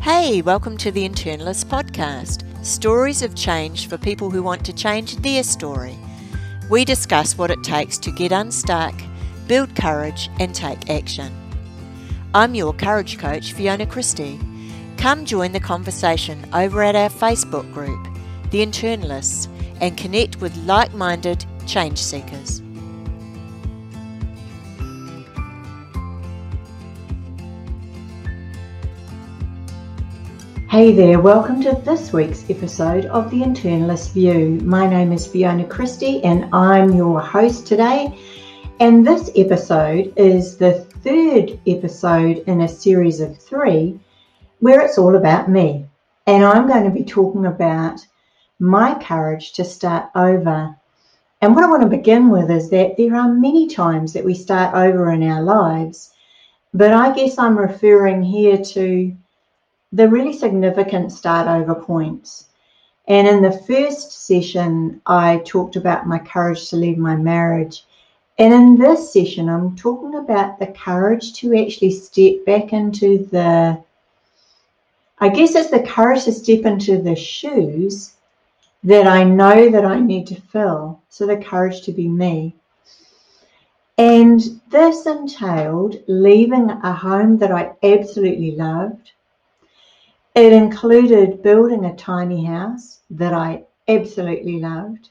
Hey, welcome to the Internalist Podcast stories of change for people who want to change their story. We discuss what it takes to get unstuck, build courage, and take action. I'm your courage coach, Fiona Christie. Come join the conversation over at our Facebook group, The Internalists, and connect with like minded change seekers. Hey there, welcome to this week's episode of The Internalist View. My name is Fiona Christie and I'm your host today. And this episode is the third episode in a series of three where it's all about me. And I'm going to be talking about my courage to start over. And what I want to begin with is that there are many times that we start over in our lives, but I guess I'm referring here to the really significant start over points. And in the first session, I talked about my courage to leave my marriage. And in this session, I'm talking about the courage to actually step back into the, I guess it's the courage to step into the shoes that I know that I need to fill. So the courage to be me. And this entailed leaving a home that I absolutely loved it included building a tiny house that I absolutely loved.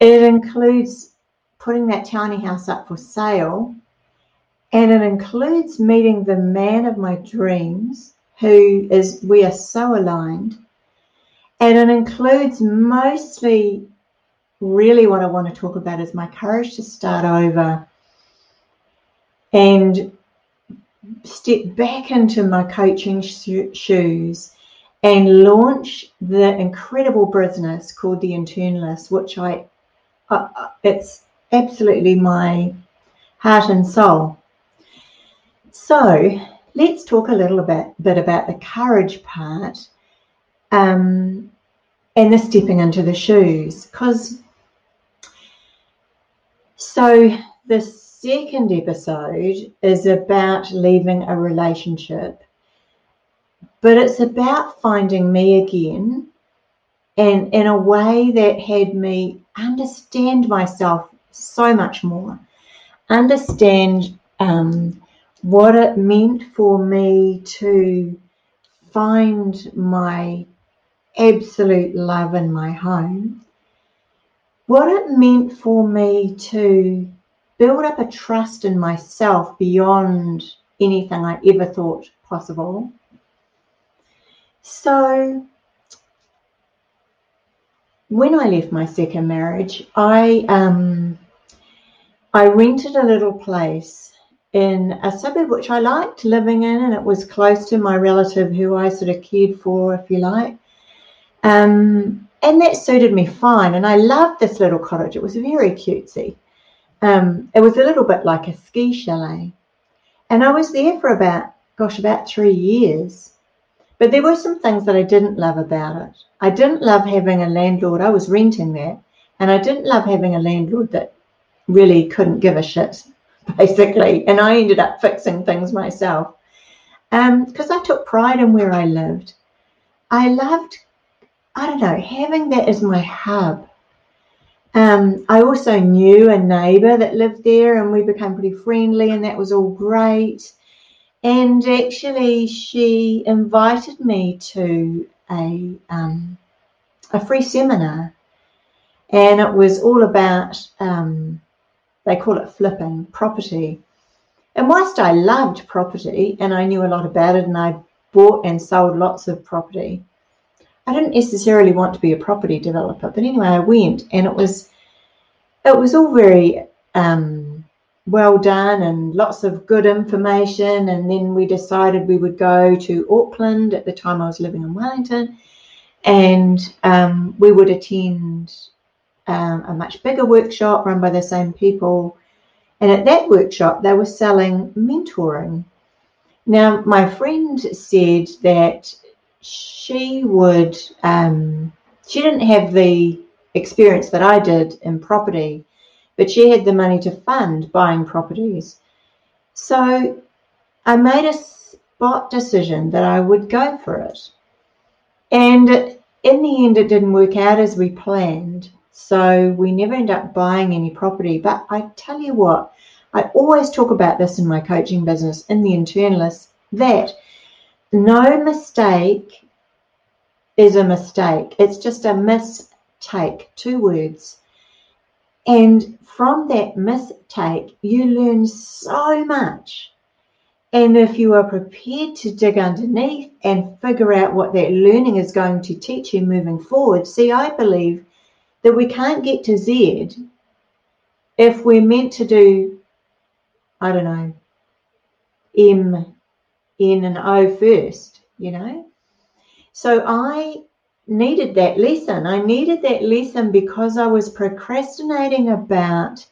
It includes putting that tiny house up for sale. And it includes meeting the man of my dreams, who is, we are so aligned. And it includes mostly, really, what I want to talk about is my courage to start over and step back into my coaching shoes and launch the incredible business called the Internalist, which I, uh, uh, it's absolutely my heart and soul. So let's talk a little bit, bit about the courage part um, and the stepping into the shoes. Because so this second episode is about leaving a relationship, but it's about finding me again and in a way that had me understand myself so much more, understand um, what it meant for me to find my absolute love in my home, what it meant for me to build up a trust in myself beyond anything I ever thought possible. So, when I left my second marriage, I um, I rented a little place in a suburb which I liked living in, and it was close to my relative who I sort of cared for, if you like. Um, and that suited me fine. And I loved this little cottage. It was very cutesy. Um, it was a little bit like a ski chalet. And I was there for about, gosh, about three years. But there were some things that I didn't love about it. I didn't love having a landlord, I was renting that, and I didn't love having a landlord that really couldn't give a shit, basically. And I ended up fixing things myself because um, I took pride in where I lived. I loved, I don't know, having that as my hub. Um, I also knew a neighbour that lived there, and we became pretty friendly, and that was all great. And actually, she invited me to a um, a free seminar, and it was all about um, they call it flipping property. And whilst I loved property and I knew a lot about it, and I bought and sold lots of property, I didn't necessarily want to be a property developer, but anyway, I went, and it was it was all very um, well done and lots of good information. And then we decided we would go to Auckland. At the time, I was living in Wellington, and um, we would attend um, a much bigger workshop run by the same people. And at that workshop, they were selling mentoring. Now, my friend said that she would, um, she didn't have the experience that I did in property, but she had the money to fund buying properties. So I made a, spot decision that I would go for it. And in the end, it didn't work out as we planned. So we never end up buying any property. But I tell you what, I always talk about this in my coaching business, in the internalist, that no mistake is a mistake. It's just a mistake, two words. And from that mistake, you learn so much. And if you are prepared to dig underneath and figure out what that learning is going to teach you moving forward, see, I believe that we can't get to Z if we're meant to do, I don't know, M, N, an O first, you know? So I needed that lesson. I needed that lesson because I was procrastinating about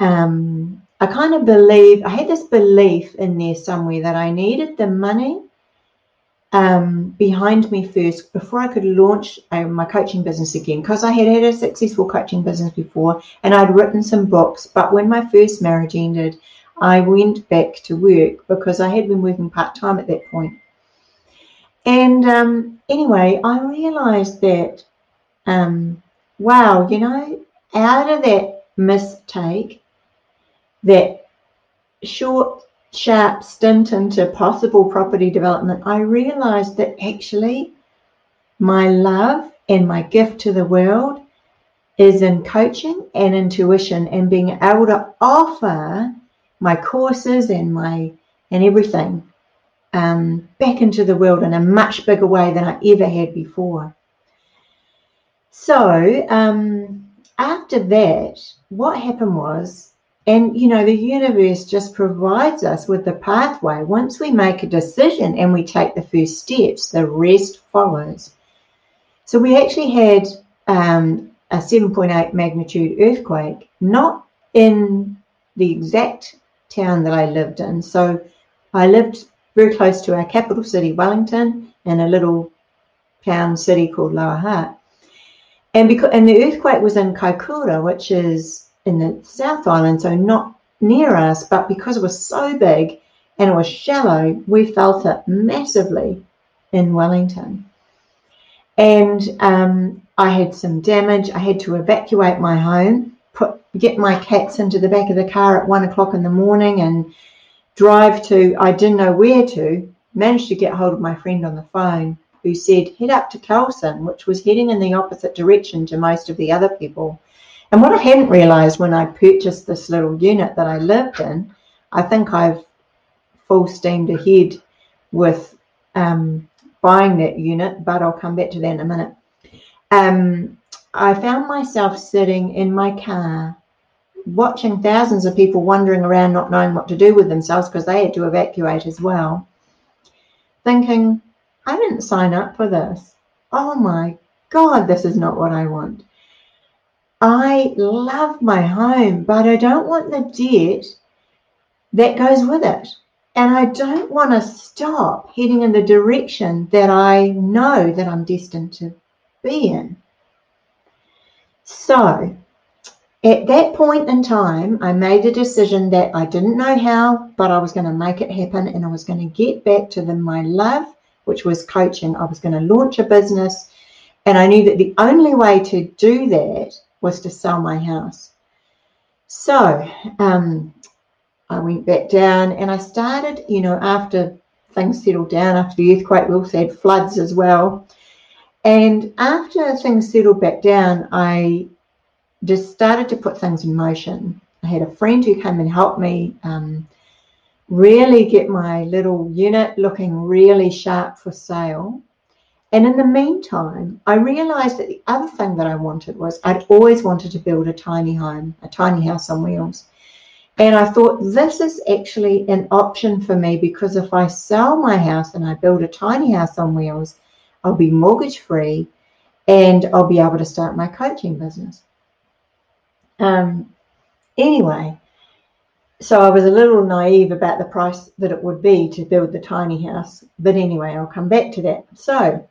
um, I kind of believe I had this belief in there somewhere that I needed the money um, behind me first before I could launch uh, my coaching business again because I had had a successful coaching business before and I'd written some books. But when my first marriage ended, I went back to work because I had been working part time at that point. And um, anyway, I realized that, um, wow, you know, out of that mistake, that short, sharp stint into possible property development, I realized that actually my love and my gift to the world is in coaching and intuition and being able to offer my courses and my and everything um, back into the world in a much bigger way than I ever had before. So um, after that, what happened was and, you know, the universe just provides us with the pathway. Once we make a decision and we take the first steps, the rest follows. So we actually had um, a 7.8 magnitude earthquake, not in the exact town that I lived in. So I lived very close to our capital city, Wellington, and a little town city called Lower Hutt. And because and the earthquake was in Kaikoura, which is in the South Island, so not near us, but because it was so big and it was shallow, we felt it massively in Wellington. And um, I had some damage. I had to evacuate my home, get my cats into the back of the car at one o'clock in the morning, and drive to. I didn't know where to. Managed to get hold of my friend on the phone, who said head up to Carlson, which was heading in the opposite direction to most of the other people. And what I hadn't realised when I purchased this little unit that I lived in, I think I've full steamed ahead with um, buying that unit, but I'll come back to that in a minute. Um, I found myself sitting in my car watching thousands of people wandering around not knowing what to do with themselves because they had to evacuate as well, thinking, I didn't sign up for this. Oh my God, this is not what I want. I love my home, but I don't want the debt that goes with it. And I don't want to stop heading in the direction that I know that I'm destined to be in. So, at that point in time, I made a decision that I didn't know how, but I was going to make it happen and I was going to get back to the, my love, which was coaching. I was going to launch a business. And I knew that the only way to do that was to sell my house. So um, I went back down and I started, you know, after things settled down, after the earthquake, we also had floods as well. And after things settled back down, I just started to put things in motion. I had a friend who came and helped me um, really get my little unit looking really sharp for sale. And in the meantime, I realized that the other thing that I wanted was I'd always wanted to build a tiny home, a tiny house on wheels. And I thought this is actually an option for me because if I sell my house and I build a tiny house on wheels, I'll be mortgage free and I'll be able to start my coaching business. Um, anyway, so I was a little naive about the price that it would be to build the tiny house. But anyway, I'll come back to that. So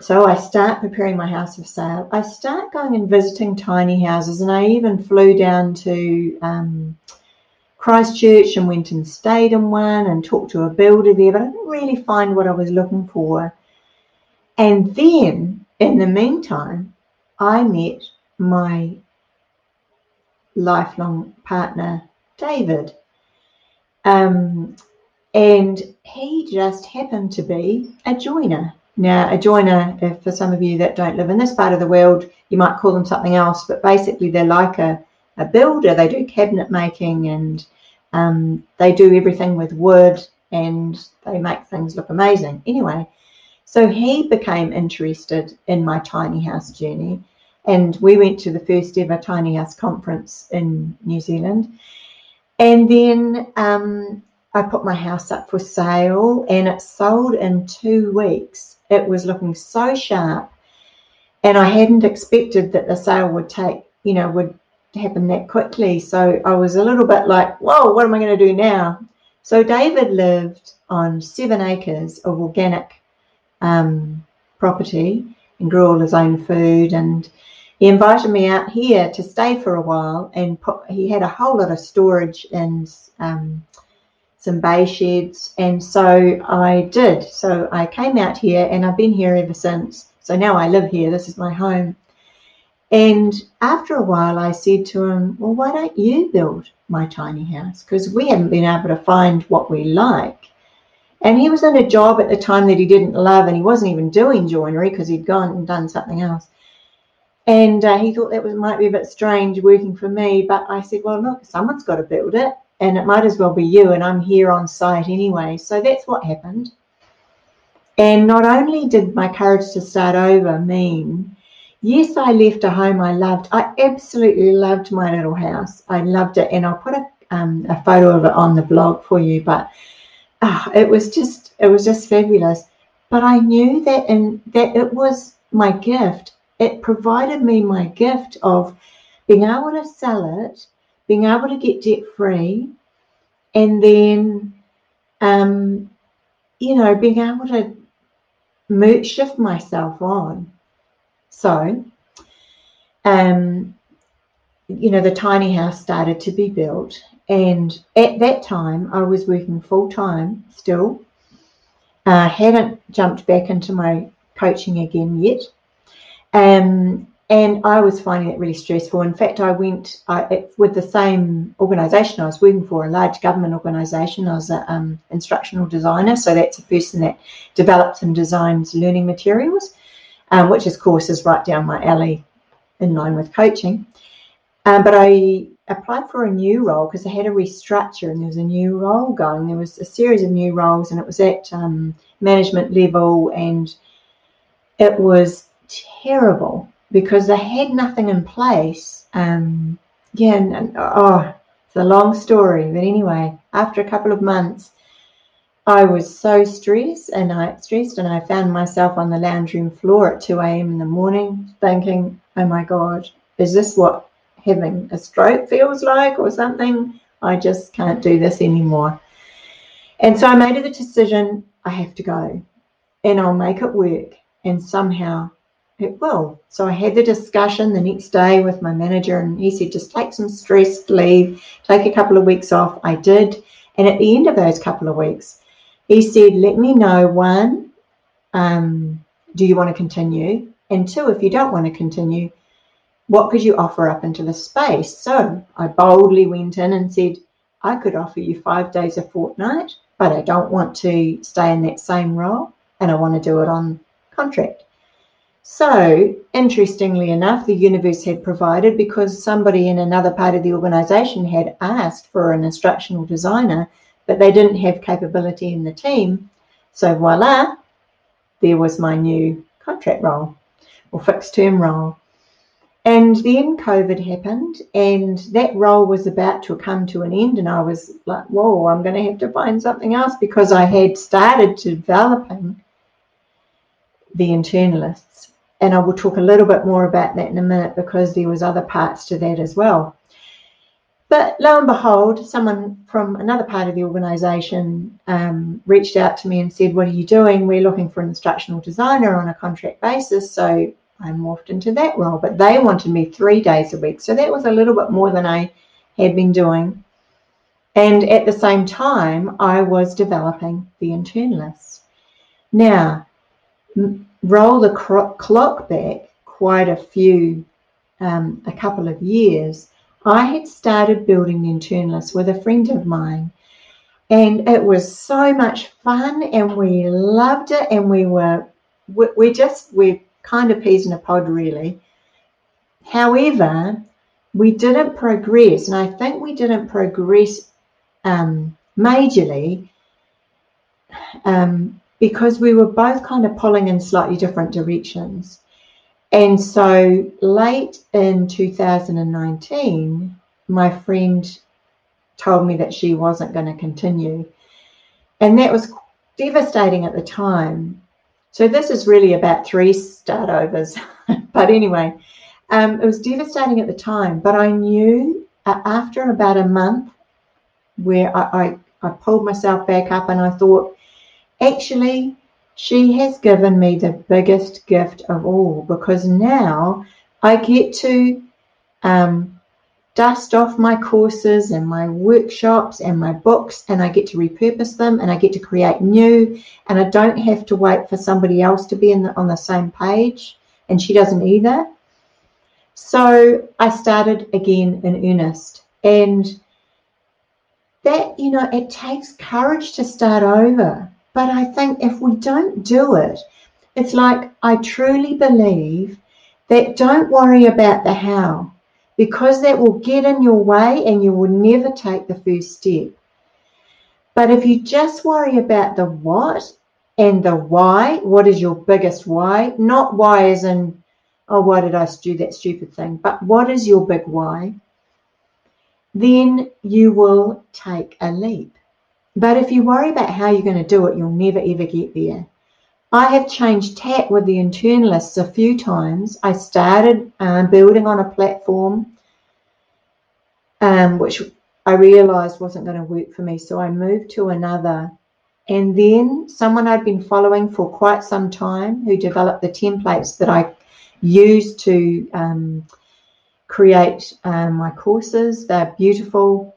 so I start preparing my house for sale. I start going and visiting tiny houses, and I even flew down to um, Christchurch and went and stayed in one and talked to a builder there, but I didn't really find what I was looking for. And then, in the meantime, I met my lifelong partner, David. Um, and he just happened to be a joiner. Now, a joiner, for some of you that don't live in this part of the world, you might call them something else, but basically they're like a, a builder. They do cabinet making and um, they do everything with wood and they make things look amazing. Anyway, so he became interested in my tiny house journey. And we went to the first ever tiny house conference in New Zealand. And then um, I put my house up for sale and it sold in two weeks. It was looking so sharp. And I hadn't expected that the sale would take, you know, would happen that quickly. So I was a little bit like, whoa, what am I going to do now? So David lived on seven acres of organic um, property and grew all his own food. And he invited me out here to stay for a while. And put, he had a whole lot of storage and um, some bay sheds. And so I did. So I came out here and I've been here ever since. So now I live here. This is my home. And after a while, I said to him, Well, why don't you build my tiny house? Because we haven't been able to find what we like. And he was in a job at the time that he didn't love, and he wasn't even doing joinery because he'd gone and done something else. And uh, he thought that was might be a bit strange working for me. But I said, Well, look, someone's got to build it, and it might as well be you, and I'm here on site anyway. So that's what happened. And not only did my courage to start over mean Yes, I left a home I loved. I absolutely loved my little house. I loved it, and I'll put a, um, a photo of it on the blog for you. But uh, it was just it was just fabulous. But I knew that and that it was my gift. It provided me my gift of being able to sell it, being able to get debt free, and then um, you know being able to move, shift myself on so, um, you know, the tiny house started to be built. And at that time, I was working full time still. Uh, hadn't jumped back into my coaching again yet. Um, and I was finding it really stressful. In fact, I went I, with the same organisation I was working for, a large government organisation. I was an um, instructional designer, so that's a person that develops and designs learning materials um, which of course is right down my alley in line with coaching. Um, but I applied for a new role because I had a restructure and there was a new role going. There was a series of new roles and it was at um, management level and it was terrible because they had nothing in place. Um, yeah, and, and, oh, it's a long story, but anyway, after a couple of months, I was so stressed and I stressed and I found myself on the lounge room floor at 2 a.m. in the morning thinking, oh my God, is this what having a stroke feels like or something? I just can't do this anymore. And so I made the decision I have to go and I'll make it work. And somehow it will. So I had the discussion the next day with my manager and he said, just take some stress leave, take a couple of weeks off. I did. And at the end of those couple of weeks, he said, let me know one, um, do you want to continue? And two, if you don't want to continue, what could you offer up into the space? So I boldly went in and said, I could offer you five days a fortnight, but I don't want to stay in that same role and I want to do it on contract. So, interestingly enough, the universe had provided because somebody in another part of the organization had asked for an instructional designer but they didn't have capability in the team. So voila, there was my new contract role or fixed term role. And then COVID happened, and that role was about to come to an end. And I was like, whoa, I'm going to have to find something else because I had started developing the internalists. And I will talk a little bit more about that in a minute because there was other parts to that as well. But lo and behold, someone from another part of the organisation um, reached out to me and said, What are you doing? We're looking for an instructional designer on a contract basis. So I morphed into that role. But they wanted me three days a week. So that was a little bit more than I had been doing. And at the same time, I was developing the internalists. Now, roll the clock back quite a few, um, a couple of years. I had started building the internalists with a friend of mine, and it was so much fun, and we loved it, and we were, we, we just, we're kind of peas in a pod, really. However, we didn't progress, and I think we didn't progress um, majorly um, because we were both kind of pulling in slightly different directions. And so late in 2019, my friend told me that she wasn't going to continue. And that was devastating at the time. So this is really about three start overs. but anyway, um, it was devastating at the time. But I knew uh, after about a month where I, I, I pulled myself back up and I thought, actually, she has given me the biggest gift of all because now I get to um, dust off my courses and my workshops and my books and I get to repurpose them and I get to create new and I don't have to wait for somebody else to be the, on the same page and she doesn't either. So I started again in earnest and that, you know, it takes courage to start over. But I think if we don't do it, it's like I truly believe that don't worry about the how because that will get in your way and you will never take the first step. But if you just worry about the what and the why, what is your biggest why? Not why as in, oh, why did I do that stupid thing? But what is your big why? then you will take a leap. But if you worry about how you're going to do it, you'll never ever get there. I have changed tack with the internalists a few times. I started um, building on a platform um, which I realized wasn't going to work for me, so I moved to another. And then someone I'd been following for quite some time who developed the templates that I used to um, create um, my courses. They're beautiful.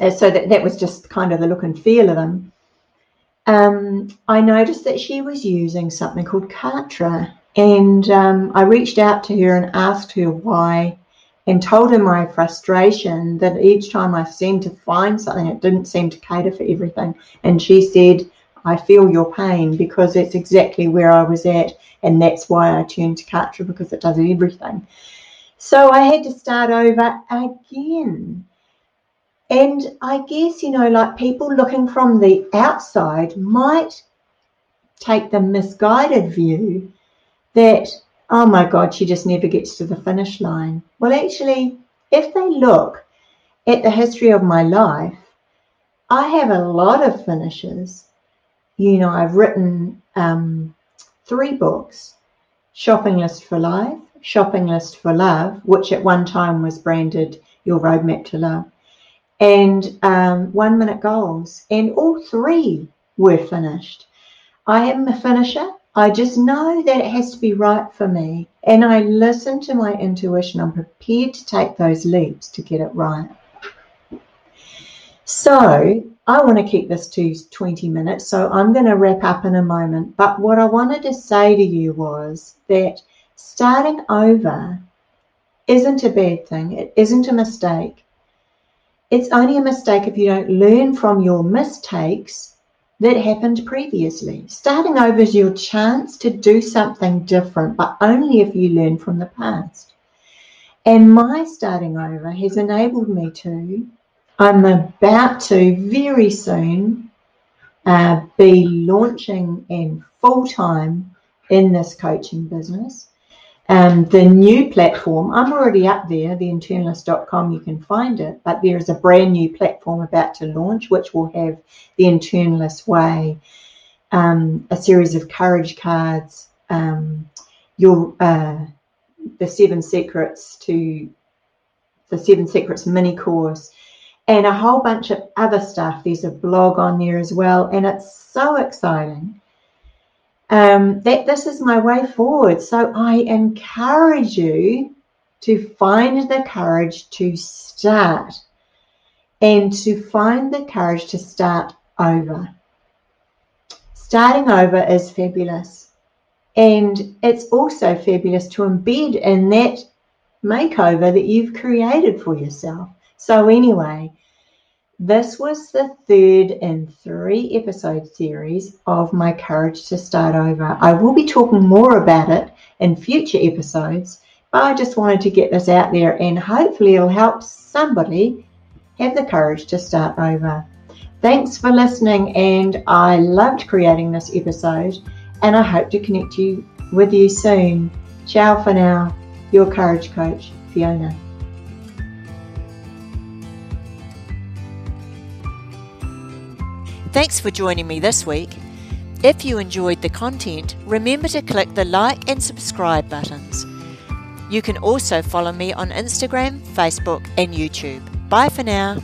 Uh, so that, that was just kind of the look and feel of them. Um, I noticed that she was using something called Kartra. And um, I reached out to her and asked her why and told her my frustration that each time I seemed to find something, it didn't seem to cater for everything. And she said, I feel your pain because it's exactly where I was at. And that's why I turned to Kartra because it does everything. So I had to start over again. And I guess, you know, like people looking from the outside might take the misguided view that, oh my God, she just never gets to the finish line. Well, actually, if they look at the history of my life, I have a lot of finishes. You know, I've written um, three books Shopping List for Life, shopping list for love, which at one time was branded Your Roadmap to Love, and um, One Minute Goals. And all three were finished. I am a finisher. I just know that it has to be right for me. And I listen to my intuition. I'm prepared to take those leaps to get it right. So I want to keep this to 20 minutes. So I'm going to wrap up in a moment. But what I wanted to say to you was that starting over isn't a bad thing. It isn't a mistake. It's only a mistake if you don't learn from your mistakes that happened previously. Starting over is your chance to do something different, but only if you learn from the past. And my starting over has enabled me to, I'm about to very soon uh, be launching in full time in this coaching business. Um, the new platform, I'm already up there, theinternalist.com, you can find it, but there is a brand new platform about to launch, which will have the internalist way, um, a series of courage cards, um, your uh, the seven secrets to the seven secrets mini course, and a whole bunch of other stuff. There's a blog on there as well, and it's so exciting um, that this is my way forward. So I encourage you to find the courage to start. and to find the courage to start over. Starting over is fabulous. And it's also fabulous to embed in that makeover that you've created for yourself. So, anyway, this was the third in three episode series of My Courage to Start Over. I will be talking more about it in future episodes, but I just wanted to get this out there and hopefully it'll help somebody have the courage to start over. Thanks for listening, and I loved creating this episode, and I hope to connect you with you soon. Ciao for now, your courage coach, Fiona. Thanks for joining me this week. If you enjoyed the content, remember to click the like and subscribe buttons. You can also follow me on Instagram, Facebook, and YouTube. Bye for now.